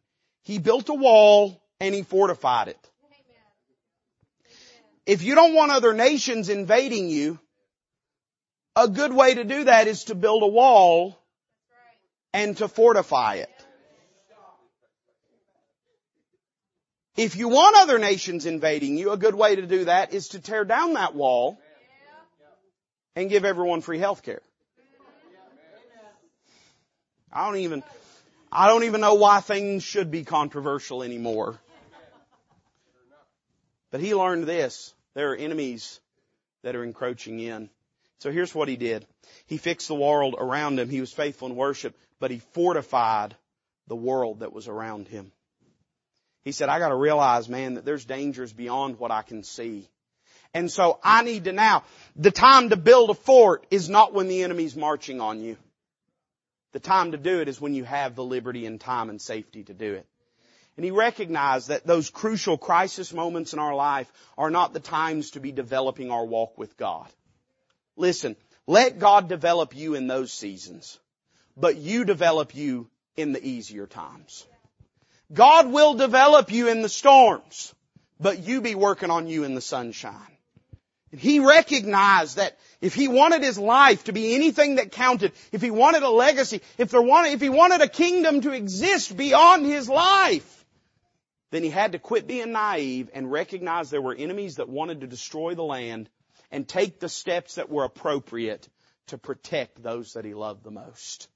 He built a wall and he fortified it. If you don't want other nations invading you, a good way to do that is to build a wall and to fortify it. If you want other nations invading you, a good way to do that is to tear down that wall and give everyone free health care. I don't even, I don't even know why things should be controversial anymore. But he learned this. There are enemies that are encroaching in. So here's what he did. He fixed the world around him. He was faithful in worship, but he fortified the world that was around him. He said, I gotta realize, man, that there's dangers beyond what I can see. And so I need to now, the time to build a fort is not when the enemy's marching on you. The time to do it is when you have the liberty and time and safety to do it. And he recognized that those crucial crisis moments in our life are not the times to be developing our walk with God. Listen, let God develop you in those seasons, but you develop you in the easier times. God will develop you in the storms, but you be working on you in the sunshine. He recognized that if he wanted his life to be anything that counted, if he wanted a legacy, if wanted, if he wanted a kingdom to exist beyond his life, then he had to quit being naive and recognize there were enemies that wanted to destroy the land and take the steps that were appropriate to protect those that he loved the most.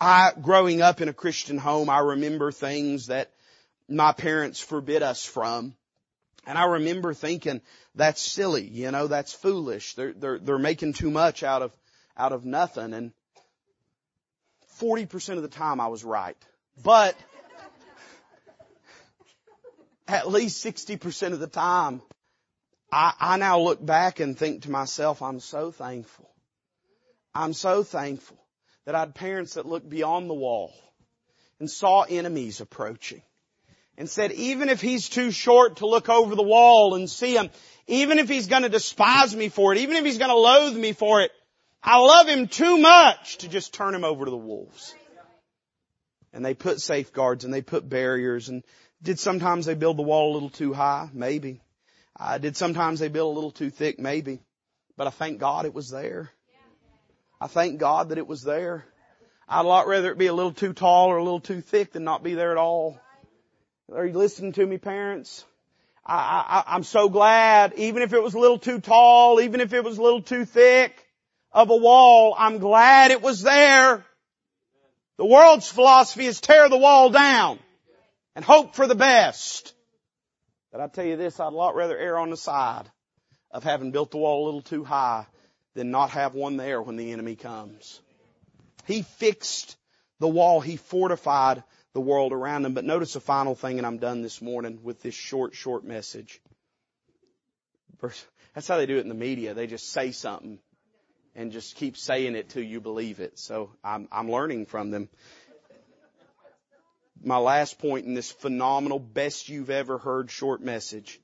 I, growing up in a Christian home, I remember things that my parents forbid us from. And I remember thinking, that's silly, you know, that's foolish. They're, they're, they're making too much out of, out of nothing. And 40% of the time I was right. But, at least 60% of the time, I, I now look back and think to myself, I'm so thankful. I'm so thankful that I had parents that looked beyond the wall and saw enemies approaching and said, even if he's too short to look over the wall and see him, even if he's going to despise me for it, even if he's going to loathe me for it, I love him too much to just turn him over to the wolves. And they put safeguards and they put barriers and did sometimes they build the wall a little too high? Maybe. Uh, did sometimes they build a little too thick? Maybe. But I thank God it was there. I thank God that it was there. I'd a lot rather it be a little too tall or a little too thick than not be there at all. Are you listening to me, parents? I, I, I'm so glad, even if it was a little too tall, even if it was a little too thick of a wall, I'm glad it was there. The world's philosophy is tear the wall down and hope for the best. But I tell you this, I'd a lot rather err on the side of having built the wall a little too high than not have one there when the enemy comes. He fixed the wall. He fortified the world around them. But notice the final thing, and I'm done this morning with this short, short message. That's how they do it in the media. They just say something and just keep saying it till you believe it. So I'm, I'm learning from them. My last point in this phenomenal, best you've ever heard short message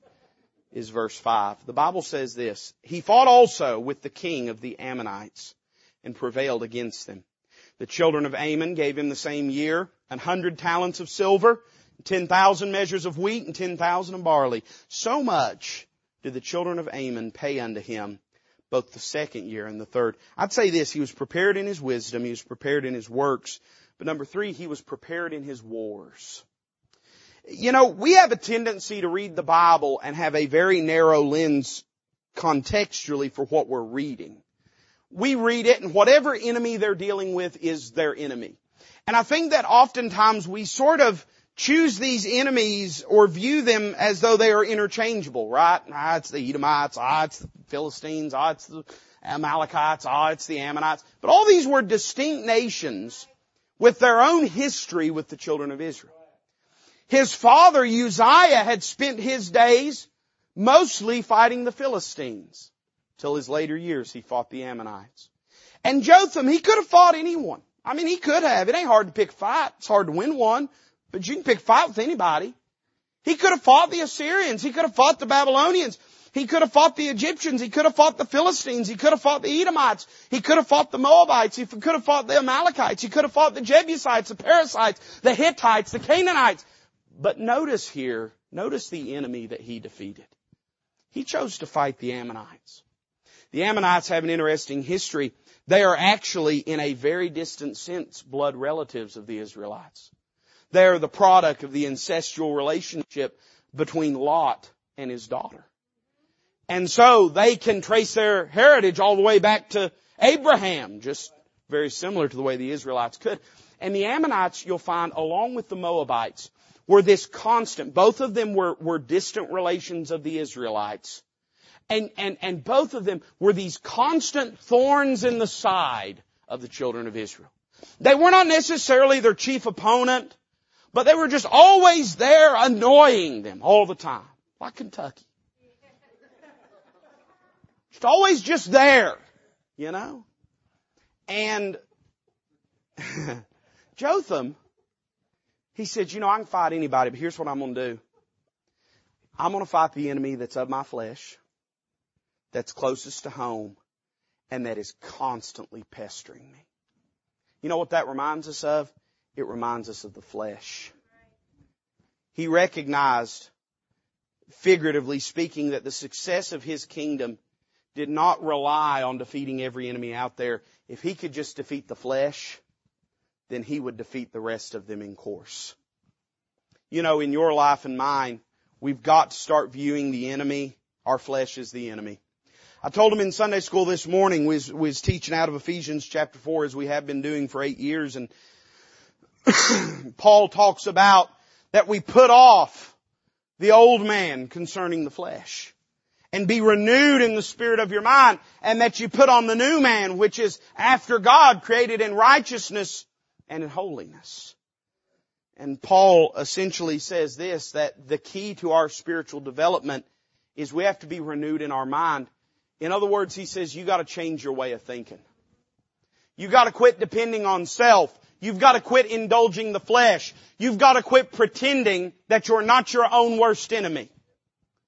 is verse 5. The Bible says this, He fought also with the king of the Ammonites and prevailed against them. The children of Ammon gave him the same year an hundred talents of silver, ten thousand measures of wheat, and ten thousand of barley. So much did the children of Ammon pay unto him both the second year and the third. I'd say this, he was prepared in his wisdom, he was prepared in his works, but number three, he was prepared in his wars. You know, we have a tendency to read the Bible and have a very narrow lens contextually for what we're reading. We read it and whatever enemy they're dealing with is their enemy. And I think that oftentimes we sort of choose these enemies or view them as though they are interchangeable, right? Ah, it's the Edomites, ah, it's the Philistines, ah, it's the Amalekites, ah, it's the Ammonites. But all these were distinct nations with their own history with the children of Israel. His father Uzziah had spent his days mostly fighting the Philistines. Till his later years he fought the Ammonites. And Jotham, he could have fought anyone. I mean, he could have. It ain't hard to pick fight. It's hard to win one. But you can pick fight with anybody. He could have fought the Assyrians. He could have fought the Babylonians. He could have fought the Egyptians. He could have fought the Philistines. He could have fought the Edomites. He could have fought the Moabites. He could have fought the Amalekites. He could have fought the Jebusites, the Perizzites, the Hittites, the Canaanites. But notice here, notice the enemy that he defeated. He chose to fight the Ammonites. The Ammonites have an interesting history. They are actually, in a very distant sense, blood relatives of the Israelites. They are the product of the incestual relationship between Lot and his daughter. And so they can trace their heritage all the way back to Abraham, just very similar to the way the Israelites could. And the Ammonites, you'll find, along with the Moabites, were this constant, both of them were, were distant relations of the Israelites. And, and, and both of them were these constant thorns in the side of the children of Israel. They were not necessarily their chief opponent, but they were just always there annoying them all the time. Like Kentucky. Just always just there, you know? And Jotham, he said, you know, I can fight anybody, but here's what I'm going to do. I'm going to fight the enemy that's of my flesh that's closest to home and that is constantly pestering me. You know what that reminds us of? It reminds us of the flesh. He recognized, figuratively speaking, that the success of his kingdom did not rely on defeating every enemy out there. If he could just defeat the flesh, then he would defeat the rest of them in course. You know, in your life and mine, we've got to start viewing the enemy, our flesh is the enemy. I told him in Sunday school this morning, we was, was teaching out of Ephesians chapter 4 as we have been doing for eight years and Paul talks about that we put off the old man concerning the flesh and be renewed in the spirit of your mind and that you put on the new man which is after God created in righteousness and in holiness. And Paul essentially says this, that the key to our spiritual development is we have to be renewed in our mind in other words, he says you gotta change your way of thinking. You gotta quit depending on self. You've gotta quit indulging the flesh. You've gotta quit pretending that you're not your own worst enemy.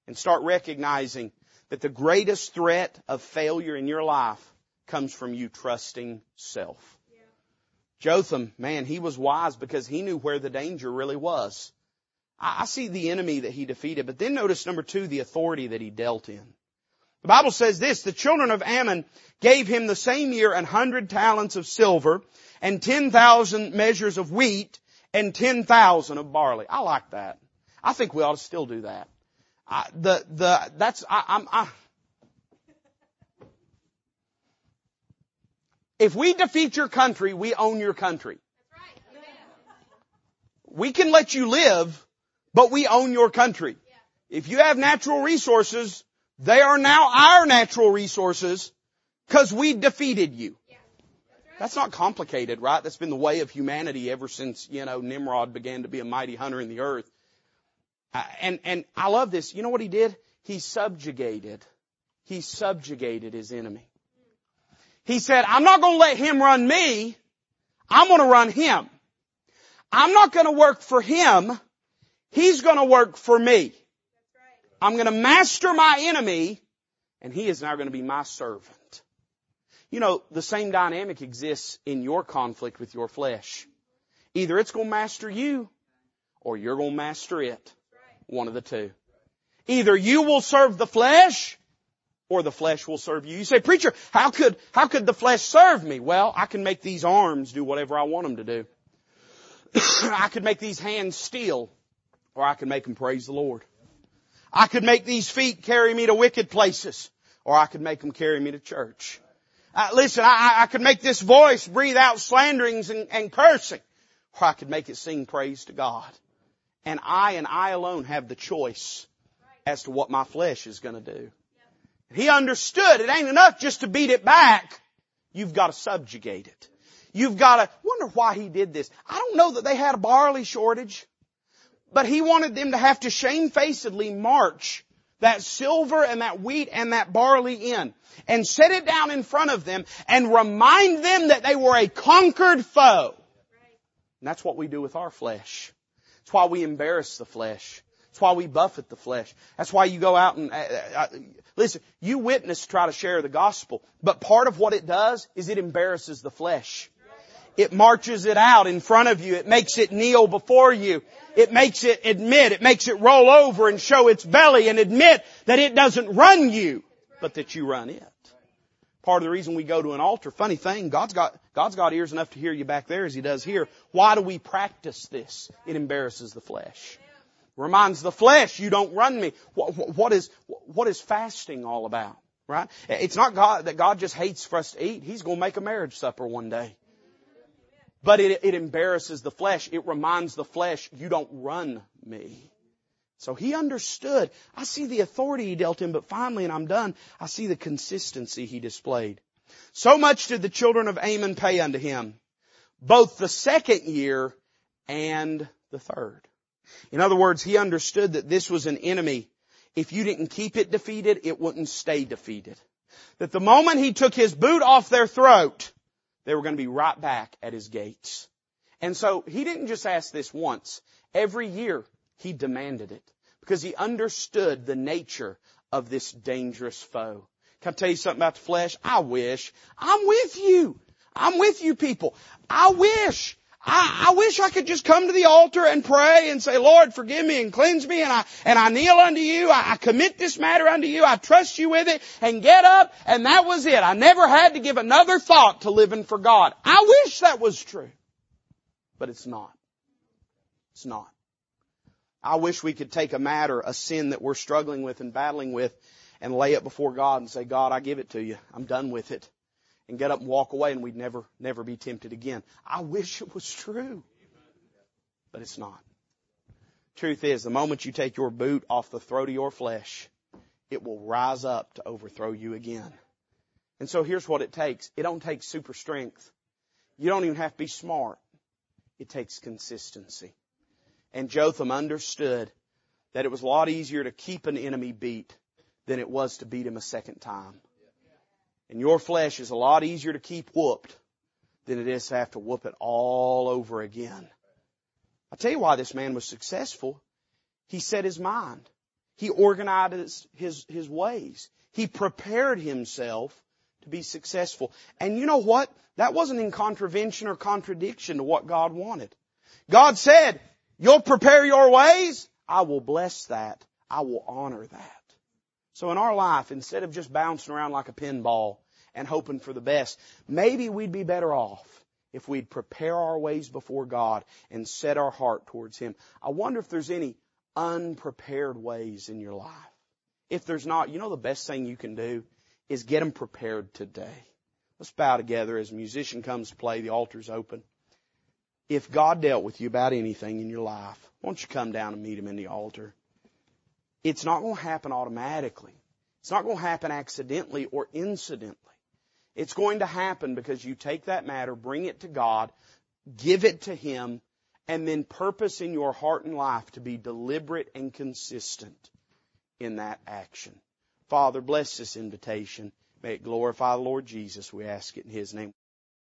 And start recognizing that the greatest threat of failure in your life comes from you trusting self. Jotham, man, he was wise because he knew where the danger really was. I see the enemy that he defeated, but then notice number two, the authority that he dealt in. The Bible says this, the children of Ammon gave him the same year an hundred talents of silver and ten thousand measures of wheat and ten thousand of barley. I like that. I think we ought to still do that. I, the, the, that's, I, I'm, I, if we defeat your country, we own your country. We can let you live, but we own your country. If you have natural resources, they are now our natural resources because we defeated you. That's not complicated, right? That's been the way of humanity ever since, you know, Nimrod began to be a mighty hunter in the earth. Uh, and, and I love this. You know what he did? He subjugated. He subjugated his enemy. He said, I'm not going to let him run me. I'm going to run him. I'm not going to work for him. He's going to work for me. I'm going to master my enemy and he is now going to be my servant. You know, the same dynamic exists in your conflict with your flesh. Either it's going to master you or you're going to master it. One of the two. Either you will serve the flesh or the flesh will serve you. You say, preacher, how could, how could the flesh serve me? Well, I can make these arms do whatever I want them to do. I could make these hands steal or I can make them praise the Lord. I could make these feet carry me to wicked places, or I could make them carry me to church. Uh, listen, I, I, could make this voice breathe out slanderings and, and cursing, or I could make it sing praise to God. And I and I alone have the choice as to what my flesh is going to do. He understood it ain't enough just to beat it back. You've got to subjugate it. You've got to wonder why he did this. I don't know that they had a barley shortage, but he wanted them to have to shamefacedly march that silver and that wheat and that barley in and set it down in front of them and remind them that they were a conquered foe. And that's what we do with our flesh. That's why we embarrass the flesh. That's why we buffet the flesh. That's why you go out and, uh, uh, listen, you witness try to share the gospel, but part of what it does is it embarrasses the flesh. It marches it out in front of you. It makes it kneel before you. It makes it admit, it makes it roll over and show its belly and admit that it doesn't run you, but that you run it. Part of the reason we go to an altar, funny thing, God's got, God's got ears enough to hear you back there as He does here. Why do we practice this? It embarrasses the flesh. Reminds the flesh, you don't run me. What, what is, what is fasting all about? Right? It's not God, that God just hates for us to eat. He's gonna make a marriage supper one day. But it, it embarrasses the flesh. It reminds the flesh, you don't run me. So he understood. I see the authority he dealt him, but finally, and I'm done, I see the consistency he displayed. So much did the children of Ammon pay unto him, both the second year and the third. In other words, he understood that this was an enemy. If you didn't keep it defeated, it wouldn't stay defeated. That the moment he took his boot off their throat, they were going to be right back at his gates. And so he didn't just ask this once. Every year he demanded it because he understood the nature of this dangerous foe. Can I tell you something about the flesh? I wish. I'm with you. I'm with you people. I wish I, I, wish I could just come to the altar and pray and say, Lord, forgive me and cleanse me and I, and I kneel unto you. I, I commit this matter unto you. I trust you with it and get up and that was it. I never had to give another thought to living for God. I wish that was true. But it's not. It's not. I wish we could take a matter, a sin that we're struggling with and battling with and lay it before God and say, God, I give it to you. I'm done with it and get up and walk away and we'd never, never be tempted again. I wish it was true. But it's not. Truth is, the moment you take your boot off the throat of your flesh, it will rise up to overthrow you again. And so here's what it takes. It don't take super strength. You don't even have to be smart. It takes consistency. And Jotham understood that it was a lot easier to keep an enemy beat than it was to beat him a second time. And your flesh is a lot easier to keep whooped than it is to have to whoop it all over again. I'll tell you why this man was successful. He set his mind. He organized his, his ways. He prepared himself to be successful. And you know what? That wasn't in contravention or contradiction to what God wanted. God said, you'll prepare your ways. I will bless that. I will honor that. So in our life, instead of just bouncing around like a pinball and hoping for the best, maybe we'd be better off if we'd prepare our ways before God and set our heart towards Him. I wonder if there's any unprepared ways in your life. If there's not, you know the best thing you can do is get them prepared today. Let's bow together as a musician comes to play. The altar's open. If God dealt with you about anything in your life, why don't you come down and meet Him in the altar? It's not going to happen automatically. It's not going to happen accidentally or incidentally. It's going to happen because you take that matter, bring it to God, give it to Him, and then purpose in your heart and life to be deliberate and consistent in that action. Father, bless this invitation. May it glorify the Lord Jesus. We ask it in His name.